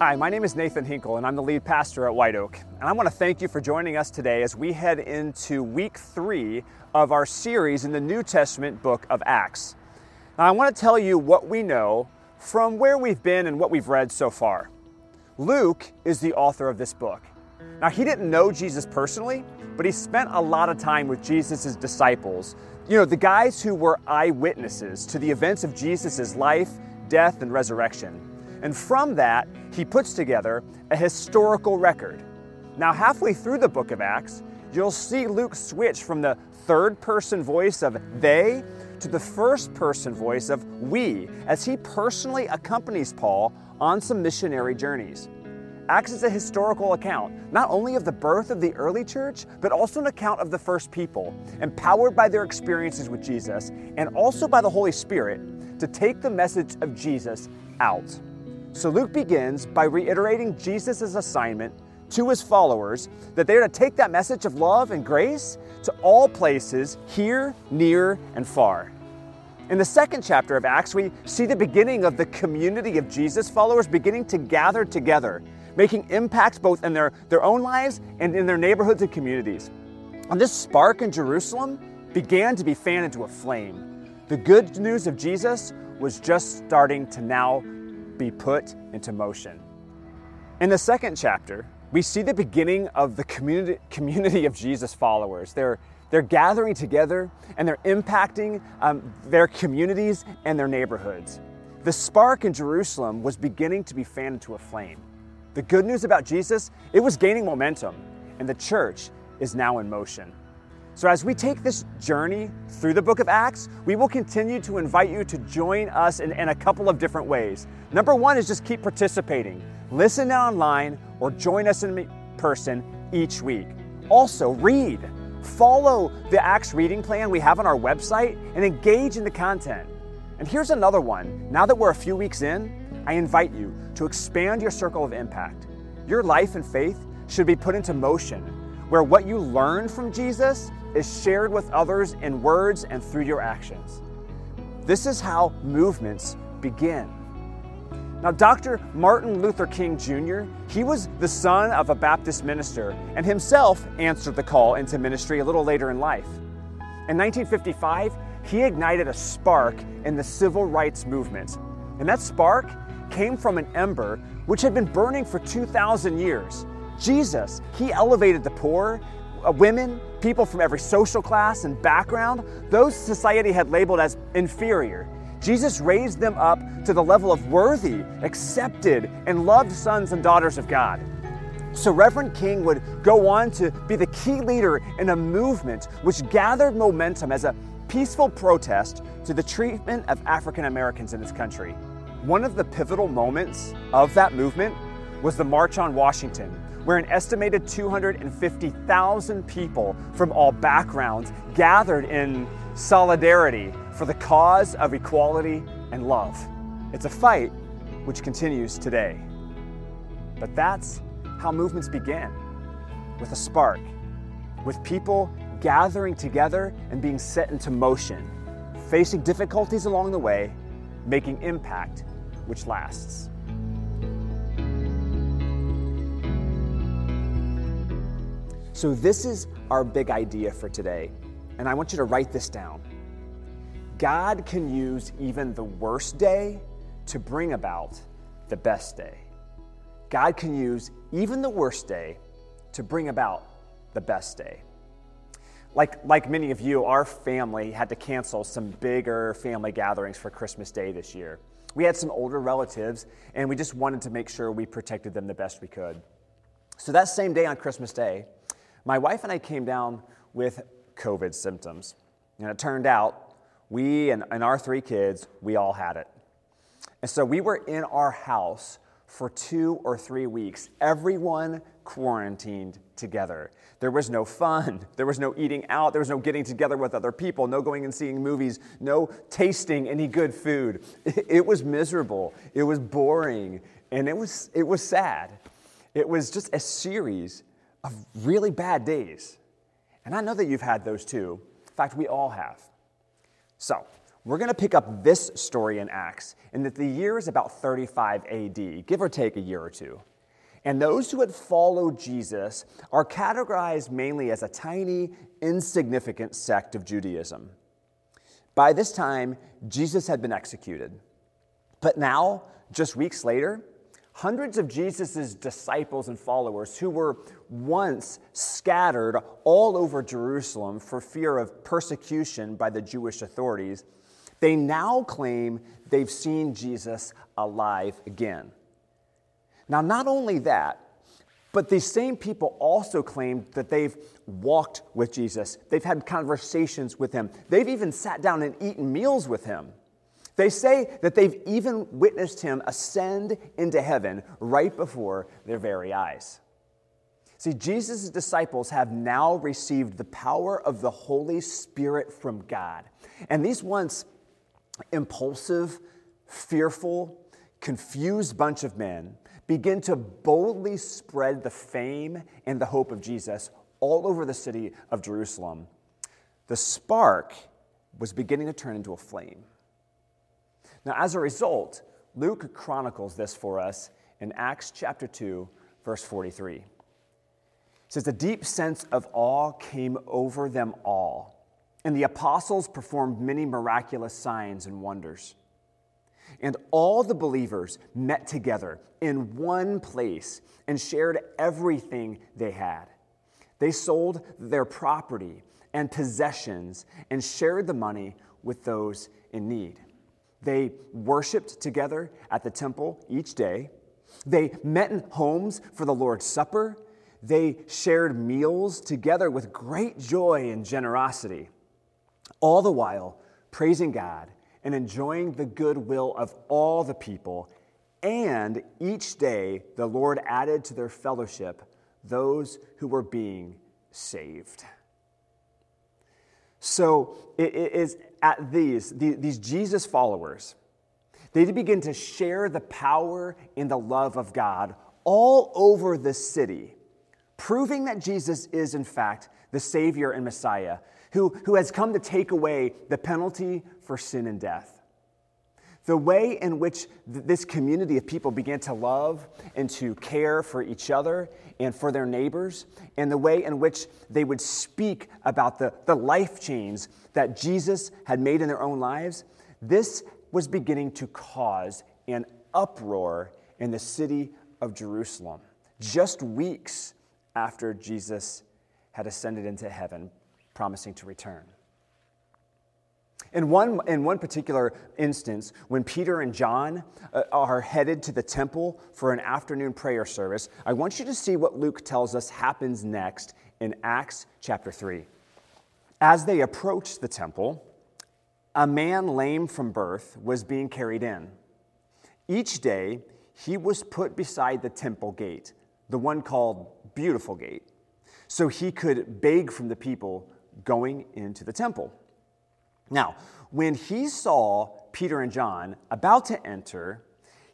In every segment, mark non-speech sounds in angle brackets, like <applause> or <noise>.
Hi, my name is Nathan Hinkle, and I'm the lead pastor at White Oak. And I want to thank you for joining us today as we head into week three of our series in the New Testament book of Acts. Now, I want to tell you what we know from where we've been and what we've read so far. Luke is the author of this book. Now, he didn't know Jesus personally, but he spent a lot of time with Jesus' disciples. You know, the guys who were eyewitnesses to the events of Jesus' life, death, and resurrection. And from that, he puts together a historical record. Now, halfway through the book of Acts, you'll see Luke switch from the third person voice of they to the first person voice of we as he personally accompanies Paul on some missionary journeys. Acts is a historical account, not only of the birth of the early church, but also an account of the first people, empowered by their experiences with Jesus and also by the Holy Spirit to take the message of Jesus out. So Luke begins by reiterating Jesus' assignment to his followers that they are to take that message of love and grace to all places, here, near, and far. In the second chapter of Acts, we see the beginning of the community of Jesus followers beginning to gather together, making impacts both in their, their own lives and in their neighborhoods and communities. And this spark in Jerusalem began to be fanned into a flame. The good news of Jesus was just starting to now be put into motion. In the second chapter, we see the beginning of the community, community of Jesus followers. They're, they're gathering together and they're impacting um, their communities and their neighborhoods. The spark in Jerusalem was beginning to be fanned into a flame. The good news about Jesus, it was gaining momentum, and the church is now in motion. So, as we take this journey through the book of Acts, we will continue to invite you to join us in, in, a couple of different ways. Number one is just keep participating. Listen online or join us in person each week. Also, read. Follow the Acts reading plan we have on our website and engage in the content. And here's another one. Now that we're a few weeks in, I invite you to expand your circle of impact. Your life and faith should be put into motion where what you learn from Jesus is shared with others in words and through your actions. This is how movements begin. Now, Dr. Martin Luther King Jr., he was the son of a Baptist minister and himself answered the call into ministry a little later in life. In 1955, he ignited a spark in the civil rights movement. And that spark came from an ember which had been burning for 2,000 years. Jesus, he elevated the poor Uh, women, people from every social class and background, those society had labeled as inferior. Jesus raised them up to the level of worthy, accepted, and loved sons and daughters of God. So, Reverend King would go on to be the key leader in a movement which gathered momentum as a peaceful protest to the treatment of African Americans in this country. One of the pivotal moments of that movement was the March on Washington, where an estimated 250,000 people from all backgrounds gathered in solidarity for the cause of equality and love. It's a fight which continues today. But that's how movements begin with a spark, with people gathering together and being set into motion, facing difficulties along the way, making impact which lasts. So, this is our big idea for today, and I want you to write this down. God can use even the worst day to bring about the best day. God can use even the worst day to bring about the best day. Like, like many of you, our family had to cancel some bigger family gatherings for Christmas Day this year. We had some older relatives, and we just wanted to make sure we protected them the best we could. So that same day on Christmas Day, my wife and I came down with COVID symptoms. And it turned out we and, and our three kids, we all had it. And so we were in our house for two or three weeks, everyone quarantined together. There was no fun. <laughs> There was no eating out. There was no getting together with other people, no going and seeing movies, no tasting any good food. <laughs> It was miserable. It was boring. And it was, it was sad. It was just a series of really bad days. And I know that you've had those too. In fact, we all have. So, we're going to pick up this story in Acts, and that the year is about 35 AD, give or take a year or two. And those who had followed Jesus are categorized mainly as a tiny, insignificant sect of Judaism. By this time, Jesus had been executed. But now, just weeks later, hundreds of Jesus' disciples and followers who were once scattered all over Jerusalem for fear of persecution by the Jewish authorities, they now claim they've seen Jesus alive again. Now, not only that, but these same people also claim that they've walked with Jesus. They've had conversations with him. They've even sat down and eaten meals with him. They say that they've even witnessed him ascend into heaven right before their very eyes. See, Jesus' disciples have now received the power of the Holy Spirit from God. And these once impulsive, fearful, confused bunch of men begin to boldly spread the fame and the hope of Jesus all over the city of Jerusalem. The spark was beginning to turn into a flame. Now, as a result, Luke chronicles this for us in Acts chapter 2, verse 43. It says, A deep sense of awe came over them all, and the apostles performed many miraculous signs and wonders. And all the believers met together in one place and shared everything they had. They sold their property and possessions and shared the money with those in need. They worshiped together at the temple each day. They met in homes for the Lord's Supper. They shared meals together with great joy and generosity, all the while praising God and enjoying the goodwill of all the people. And each day the Lord added to their fellowship those who were being saved. So it is at these, these Jesus followers, they begin to share the power and the love of God all over the city, proving that Jesus is, in fact, the Savior and Messiah who, who has come to take away the penalty for sin and death. The way in which th- this community of people began to love and to care for each other and for their neighbors, and the way in which they would speak about the, the life change that Jesus had made in their own lives, this was beginning to cause an uproar in the city of Jerusalem, just weeks after Jesus had ascended into heaven promising to return. In one, in one particular instance, when Peter and John uh, are headed to the temple for an afternoon prayer service, I want you to see what Luke tells us happens next in Acts chapter 3. As they approached the temple, a man lame from birth was being carried in. Each day, he was put beside the temple gate, the one called Beautiful Gate, so he could beg from the people going into the temple. Now, when he saw Peter and John about to enter,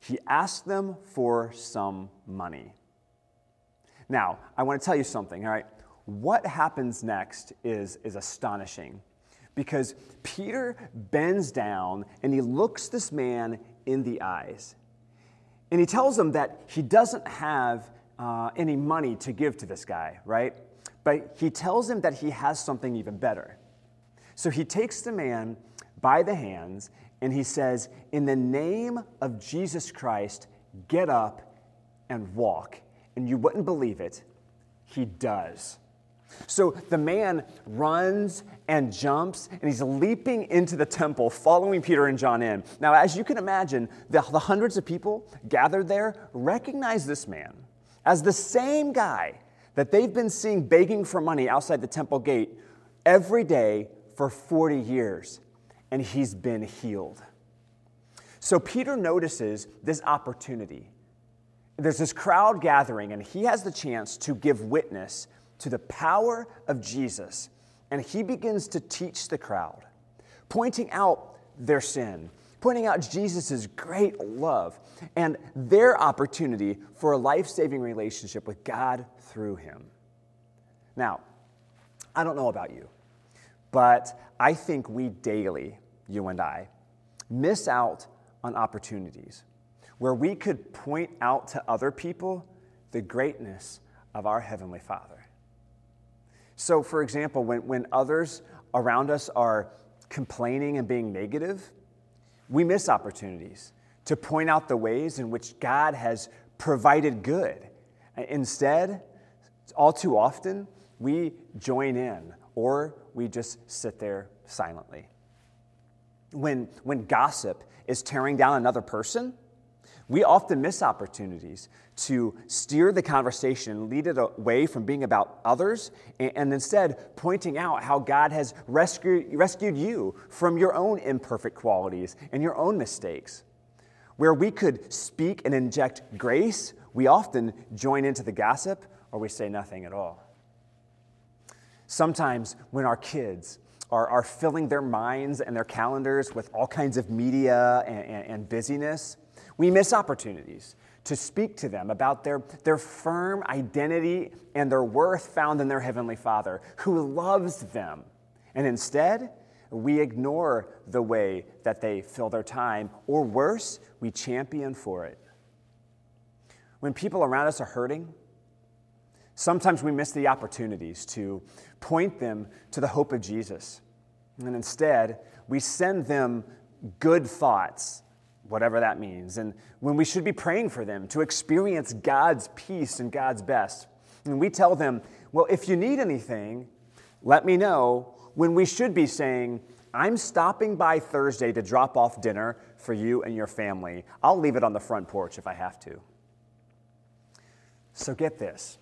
he asked them for some money. Now, I want to tell you something, all right? What happens next is, is astonishing because Peter bends down and he looks this man in the eyes. And he tells him that he doesn't have uh, any money to give to this guy, right? But he tells him that he has something even better. So he takes the man by the hands and he says, In the name of Jesus Christ, get up and walk. And you wouldn't believe it, he does. So the man runs and jumps, and he's leaping into the temple, following Peter and John in. Now, as you can imagine, the, the hundreds of people gathered there recognize this man as the same guy that they've been seeing begging for money outside the temple gate every day for 40 years, and he's been healed. So Peter notices this opportunity. There's this crowd gathering, and he has the chance to give witness to the power of Jesus. And he begins to teach the crowd, pointing out their sin, pointing out Jesus' great love and their opportunity for a life saving relationship with God through him. Now, I don't know about you, but I think we daily you and I, miss out on opportunities where we could point out to other people the greatness of our Heavenly Father. So, for example, when, when others around us are complaining and being negative, we miss opportunities to point out the ways in which God has provided good. Instead, all too often, we join in or we just sit there silently. When, when gossip is tearing down another person, we often miss opportunities to steer the conversation, lead it away from being about others, and, instead pointing out how God has rescued, rescued you from your own imperfect qualities and your own mistakes. Where we could speak and inject grace, we often join into the gossip or we say nothing at all. Sometimes when our kids are, are filling their minds and their calendars with all kinds of media and, and, and busyness, we miss opportunities to speak to them about their, their firm identity and their worth found in their Heavenly Father, who loves them. And instead, we ignore the way that they fill their time, or worse, we champion for it. When people around us are hurting, sometimes we miss the opportunities to point them to the hope of Jesus. And instead, we send them good thoughts whatever that means, and when we should be praying for them to experience God's peace and God's best. And we tell them, well, if you need anything, let me know, when we should be saying, I'm stopping by Thursday to drop off dinner for you and your family. I'll leave it on the front porch if I have to. So get this.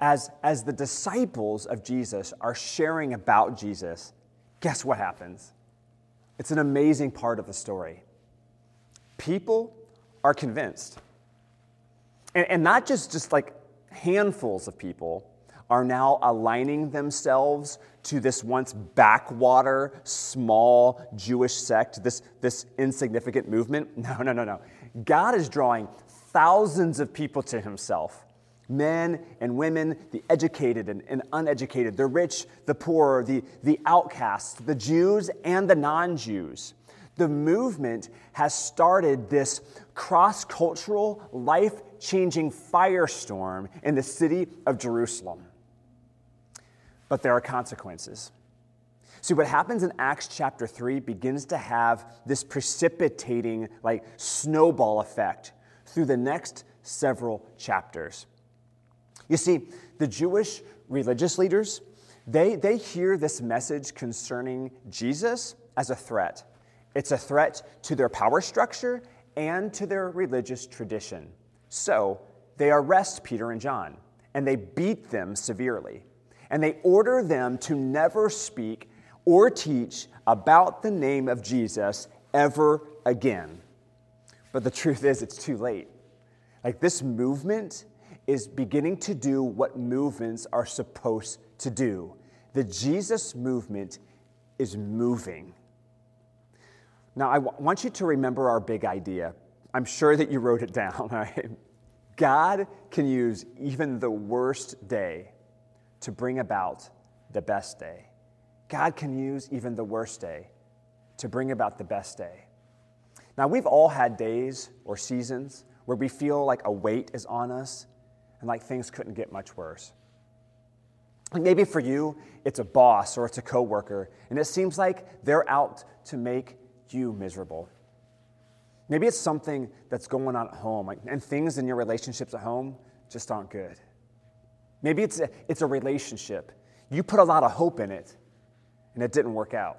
As, as the disciples of Jesus are sharing about Jesus, guess what happens? It's an amazing part of the story people are convinced. And, and not just, just like handfuls of people are now aligning themselves to this once backwater, small Jewish sect, this, this insignificant movement. <laughs> No, no, no, no. God is drawing thousands of people to himself men and women, the educated and, and, uneducated, the rich, the poor, the, the outcasts, the Jews and the non Jews the movement has started this cross cultural, life changing firestorm in the city of Jerusalem. But there are consequences. See, what happens in Acts chapter 3 begins to have this precipitating, like, snowball effect through the next several chapters. You see, the Jewish religious leaders, they, they hear this message concerning Jesus as a threat. It's a threat to their power structure and to their religious tradition. So they arrest Peter and John and they beat them severely. And they order them to never speak or teach about the name of Jesus ever again. But the truth is, it's too late. Like this movement is beginning to do what movements are supposed to do. The Jesus movement is moving. Now, I w- want you to remember our big idea. I'm sure that you wrote it down. <laughs> Right? God can use even the worst day to bring about the best day. God can use even the worst day to bring about the best day. Now, we've all had days or seasons where we feel like a weight is on us and like things couldn't get much worse. Maybe for you, it's a boss or it's a coworker, and it seems like they're out to make you miserable. Maybe it's something that's going on at home, like, and things in your relationships at home just aren't good. Maybe it's a, it's a relationship. You put a lot of hope in it, and it didn't work out.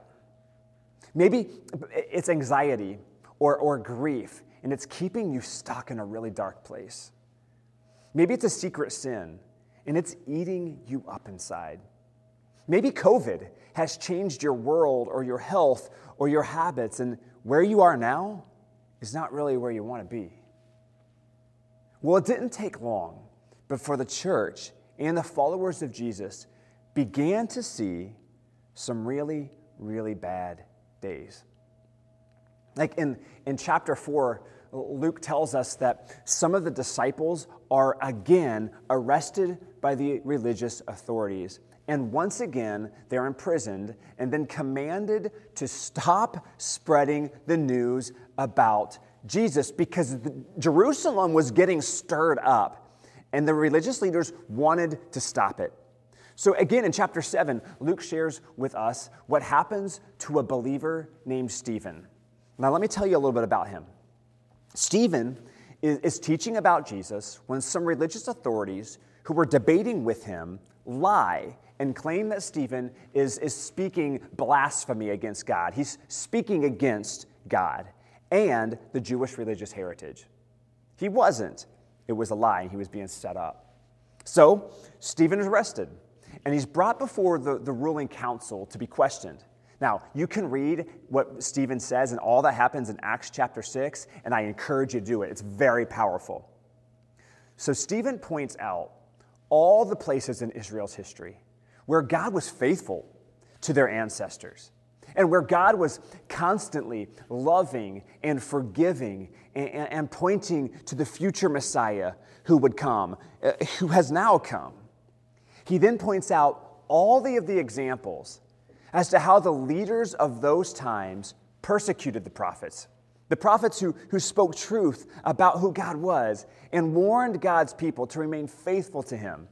Maybe it's anxiety or, or grief, and it's keeping you stuck in a really dark place. Maybe it's a secret sin, and it's eating you up inside. Maybe COVID has changed your world or your health or your habits, and where you are now is not really where you want to be. Well, it didn't take long before the church and the followers of Jesus began to see some really, really bad days. Like in, in chapter 4, Luke tells us that some of the disciples are again arrested by the religious authorities. And once again, they're imprisoned and then commanded to stop spreading the news about Jesus because Jerusalem was getting stirred up and the religious leaders wanted to stop it. So, again, in chapter 7, Luke shares with us what happens to a believer named Stephen. Now, let me tell you a little bit about him. Stephen is, is teaching about Jesus when some religious authorities who were debating with him lie and claim that Stephen is, is speaking blasphemy against God. He's speaking against God and the Jewish religious heritage. He wasn't. It was a lie, he was being set up. So, Stephen is arrested, and he's brought before the, the ruling council to be questioned. Now, you can read what Stephen says and all that happens in Acts chapter 6, and I encourage you to do it. It's very powerful. So, Stephen points out all the places in Israel's history where God was faithful to their ancestors and where God was constantly loving and forgiving and, and, pointing to the future Messiah who would come, uh, who has now come. He then points out all the, of the examples as to how the leaders of those times persecuted the prophets. The prophets who, who spoke truth about who God was and warned God's people to remain faithful to him.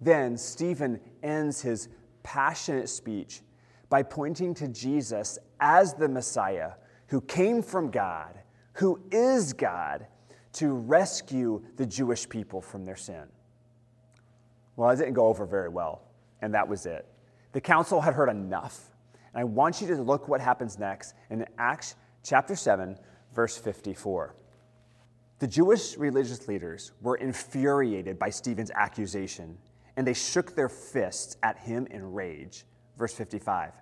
Then Stephen ends his passionate speech by pointing to Jesus as the Messiah who came from God, who is God, to rescue the Jewish people from their sin. Well, it didn't go over very well, and that was it. The council had heard enough. And I want you to look what happens next in Acts chapter 7, verse 54. The Jewish religious leaders were infuriated by Stephen's accusation, and they shook their fists at him in rage. Verse 55.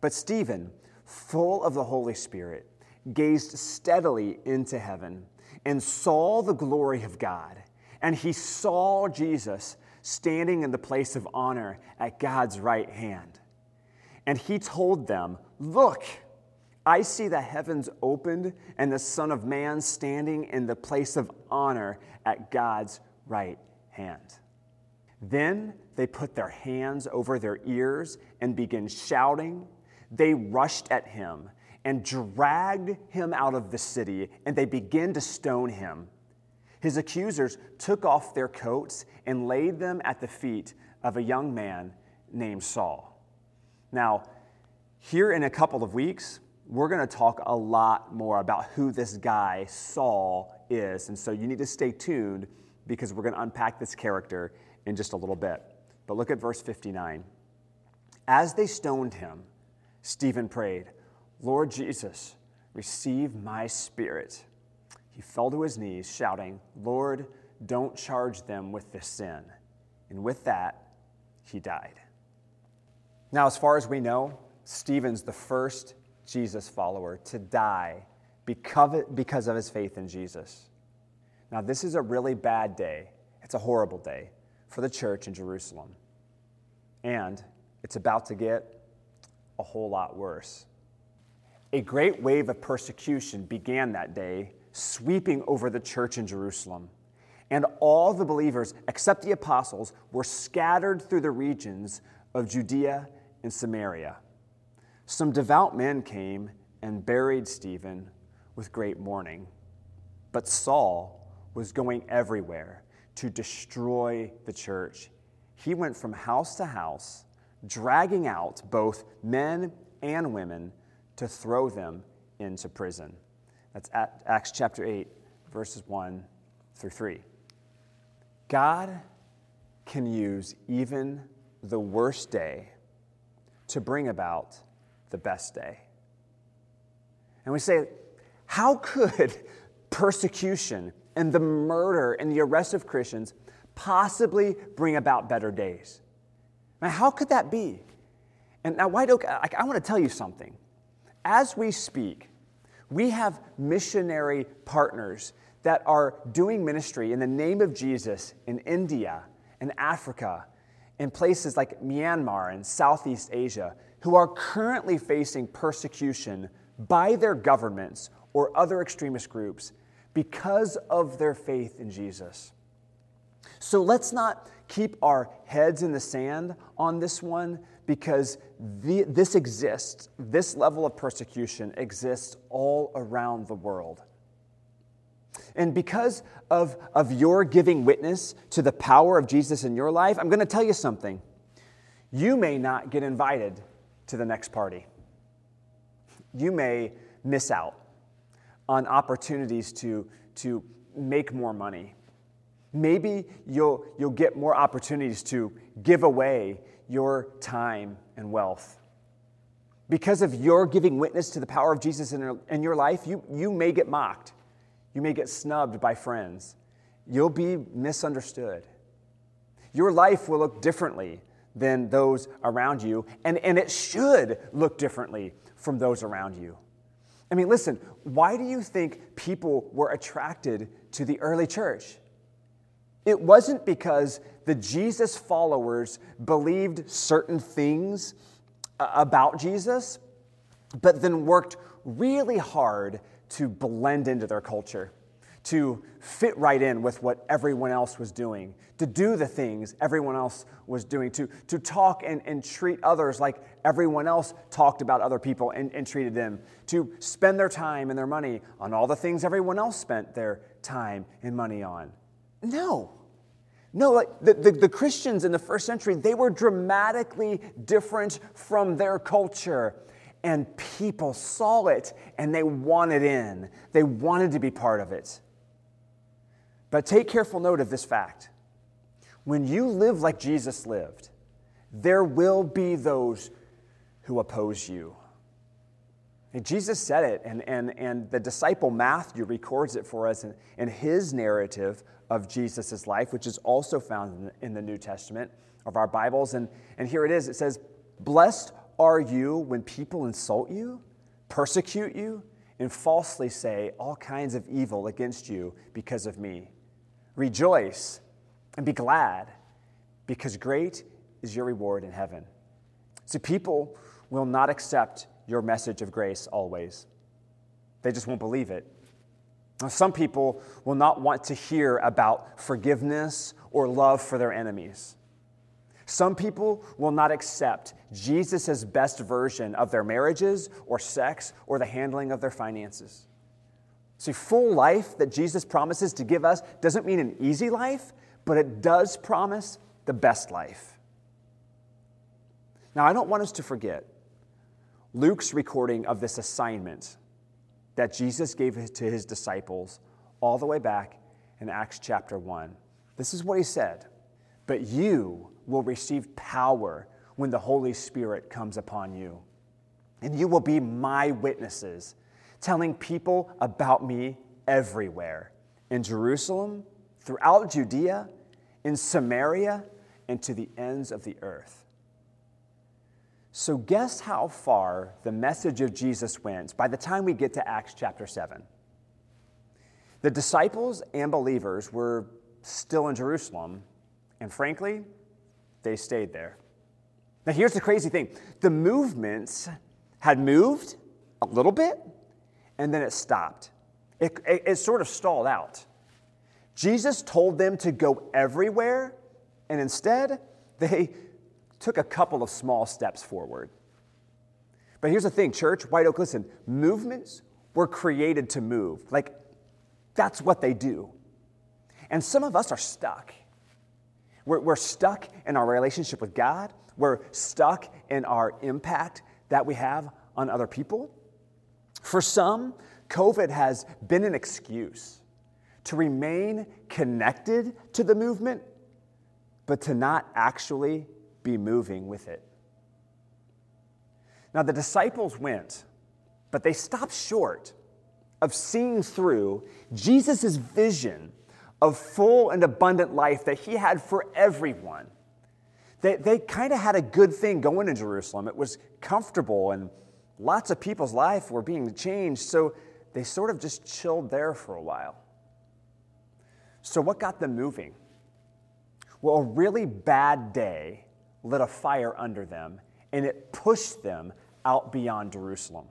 But Stephen, full of the Holy Spirit, gazed steadily into heaven and saw the glory of God. And he saw Jesus standing in the place of honor at God's right hand. And he told them, Look, I see the heavens opened and the Son of Man standing in the place of honor at God's right hand. Then they put their hands over their ears and began shouting. They rushed at him and dragged him out of the city, and they began to stone him. His accusers took off their coats and laid them at the feet of a young man named Saul. Now, here in a couple of weeks, we're going to talk a lot more about who this guy, Saul, is. And so you need to stay tuned because we're going to unpack this character in just a little bit. But look at verse 59. As they stoned him, Stephen prayed, Lord Jesus, receive my spirit. He fell to his knees, shouting, Lord, don't charge them with this sin. And with that, he died. Now, as far as we know, Stephen's the first Jesus follower to die because of his faith in Jesus. Now, this is a really bad day. It's a horrible day for the church in Jerusalem. And it's about to get a whole lot worse. A great wave of persecution began that day sweeping over the church in Jerusalem. And all the believers, except the apostles, were scattered through the regions of Judea and Samaria. Some devout men came and buried Stephen with great mourning. But Saul was going everywhere to destroy the church. He went from house to house, dragging out both men and women to throw them into prison. That's Acts chapter 8, verses 1 through 3. God can use even the worst day to bring about the best day. And we say, how could <laughs> persecution and the murder and the arrest of Christians possibly bring about better days? Now, how could that be? And now, White Oak, I, I want to tell you something. As we speak, we have missionary partners that are doing ministry in the name of Jesus in India and Africa, in places like Myanmar and Southeast Asia, who are currently facing persecution by their governments or other extremist groups because of their faith in Jesus. So let's not keep our heads in the sand on this one because the, this exists. This level of persecution exists all around the world. And because of, of your giving witness to the power of Jesus in your life, I'm going to tell you something. You may not get invited to the next party. You may miss out on opportunities to, to make more money. Maybe you'll, you'll get more opportunities to give away your time and wealth. Because of your giving witness to the power of Jesus in your, in your life, you, you may get mocked. You may get snubbed by friends. You'll be misunderstood. Your life will look differently than those around you, and, and it should look differently from those around you. I mean, listen, why do you think people were attracted to the early church? It wasn't because the Jesus followers believed certain things uh, about Jesus, but then worked really hard to blend into their culture, to fit right in with what everyone else was doing, to do the things everyone else was doing, to, to talk and, and treat others like everyone else talked about other people and, and treated them, to spend their time and their money on all the things everyone else spent their time and money on. No. No, like the, the, the, Christians in the first century, they were dramatically different from their culture. And people saw it and they wanted in. They wanted to be part of it. But take careful note of this fact. When you live like Jesus lived, there will be those who oppose you. Jesus said it, and, and, and the disciple Matthew records it for us in, in his narrative of Jesus' life, which is also found in the, in the New Testament of our Bibles. And, and here it is it says, Blessed are you when people insult you, persecute you, and falsely say all kinds of evil against you because of me? Rejoice and be glad, because great is your reward in heaven. So people will not accept your message of grace always, they just won't believe it. Now, some people will not want to hear about forgiveness or love for their enemies. Some people will not accept Jesus' best version of their marriages or sex or the handling of their finances. See, full life that Jesus promises to give us doesn't mean an easy life, but it does promise the best life. Now, I don't want us to forget Luke's recording of this assignment that Jesus gave to his disciples all the way back in Acts chapter 1. This is what he said But you will receive power when the Holy Spirit comes upon you. And you will be my witnesses, telling people about me everywhere in Jerusalem, throughout Judea, in Samaria, and to the ends of the earth. So, guess how far the message of Jesus went by the time we get to Acts chapter 7? The disciples and believers were still in Jerusalem, and frankly, they stayed there. Now, here's the crazy thing the movements had moved a little bit, and then it stopped. It, it, it, sort of stalled out. Jesus told them to go everywhere, and instead, they took a couple of small steps forward. But here's the thing, church, White Oak, listen, movements were created to move. Like, that's what they do. And some of us are stuck. We're, we're stuck in our relationship with God. We're stuck in our impact that we have on other people. For some, COVID has been an excuse to remain connected to the movement, but to not actually be moving with it. Now, the disciples went, but they stopped short of seeing through Jesus' vision of full and abundant life that he had for everyone. They, they kind of had a good thing going in Jerusalem. It was comfortable, and lots of people's life were being changed, so they sort of just chilled there for a while. So, what got them moving? Well, a really bad day lit a fire under them, and it pushed them out beyond Jerusalem.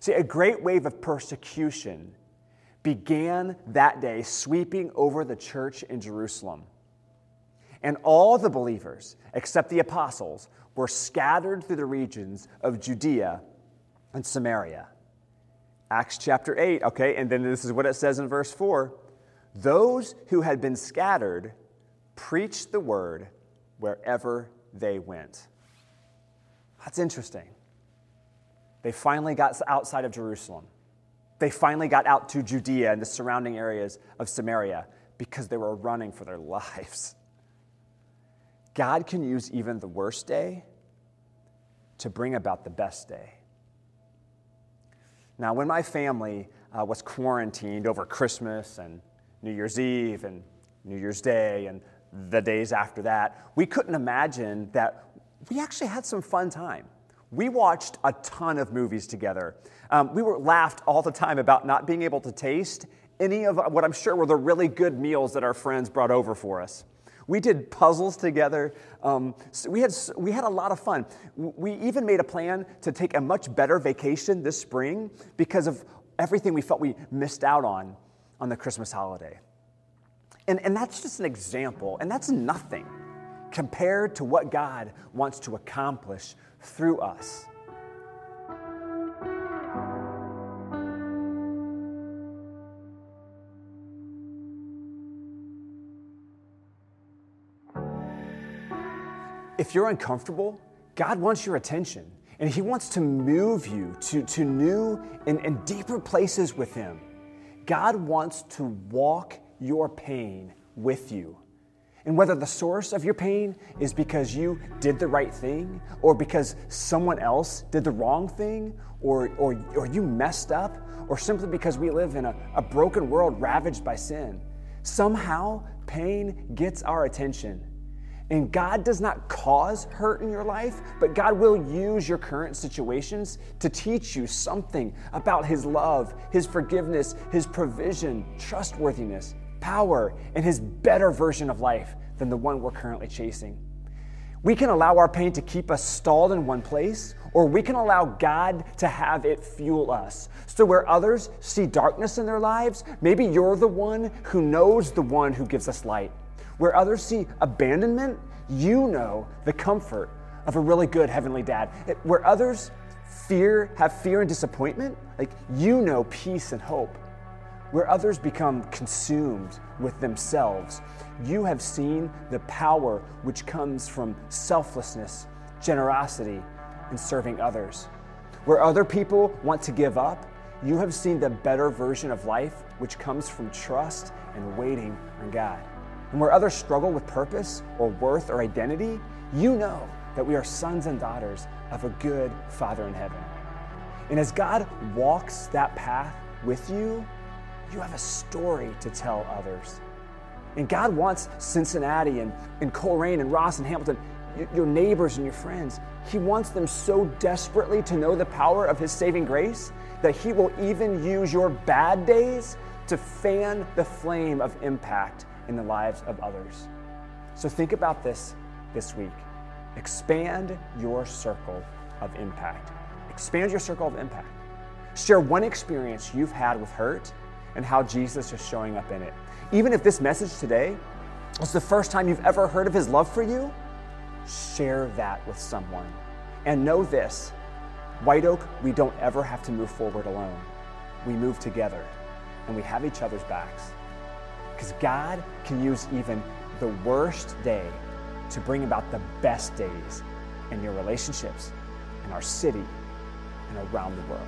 See, a great wave of persecution began that day sweeping over the church in Jerusalem. And all the believers, except the apostles, were scattered through the regions of Judea and Samaria. Acts chapter 8, okay, and then this is what it says in verse 4 those who had been scattered preached the word wherever they went. That's interesting. They finally got outside of Jerusalem. They finally got out to Judea and the surrounding areas of Samaria because they were running for their <laughs> lives. God can use even the worst day to bring about the best day. Now, when my family uh, was quarantined over Christmas and New Year's Eve and New Year's Day and the days after that, we couldn't imagine that we actually had some fun time. We watched a ton of movies together. Um, we were laughed all the time about not being able to taste any of what I'm sure were the really good meals that our friends brought over for us. We did puzzles together. Um, so we, had, we had a lot of fun. We even made a plan to take a much better vacation this spring because of everything we felt we missed out on on the Christmas holiday. And, and that's just an example, and that's nothing compared to what God wants to accomplish through us. If you're uncomfortable, God wants your attention, and He wants to move you to, to new and, and deeper places with Him. God wants to walk your pain with you. And whether the source of your pain is because you did the right thing, or because someone else did the wrong thing, or, or, or you messed up, or simply because we live in a, a broken world ravaged by sin, somehow pain gets our attention. And God does not cause hurt in your life, but God will use your current situations to teach you something about His love, His forgiveness, His provision, trustworthiness, power, and His better version of life than the one we're currently chasing. We can allow our pain to keep us stalled in one place, or we can allow God to have it fuel us. So, where others see darkness in their lives, maybe you're the one who knows the one who gives us light. Where others see abandonment, you know the comfort of a really good heavenly dad. Where others fear, have fear and disappointment, like you know peace and hope where others become consumed with themselves, you have seen the power which comes from selflessness, generosity, and serving others. Where other people want to give up, you have seen the better version of life which comes from trust and waiting on God. And where others struggle with purpose or worth or identity, you know that we are sons and daughters of a good Father in heaven. And as God walks that path with you, you have a story to tell others. And God wants Cincinnati and, and Colerain and Ross and Hamilton, your neighbors and your friends, He wants them so desperately to know the power of His saving grace that He will even use your bad days to fan the flame of impact in the lives of others. So think about this this week. Expand your circle of impact. Expand your circle of impact. Share one experience you've had with hurt and how Jesus is showing up in it. Even if this message today is the first time you've ever heard of his love for you, share that with someone. And know this White Oak, we don't ever have to move forward alone. We move together and we have each other's backs. Because God can use even the worst day to bring about the best days in your relationships, in our city, and around the world.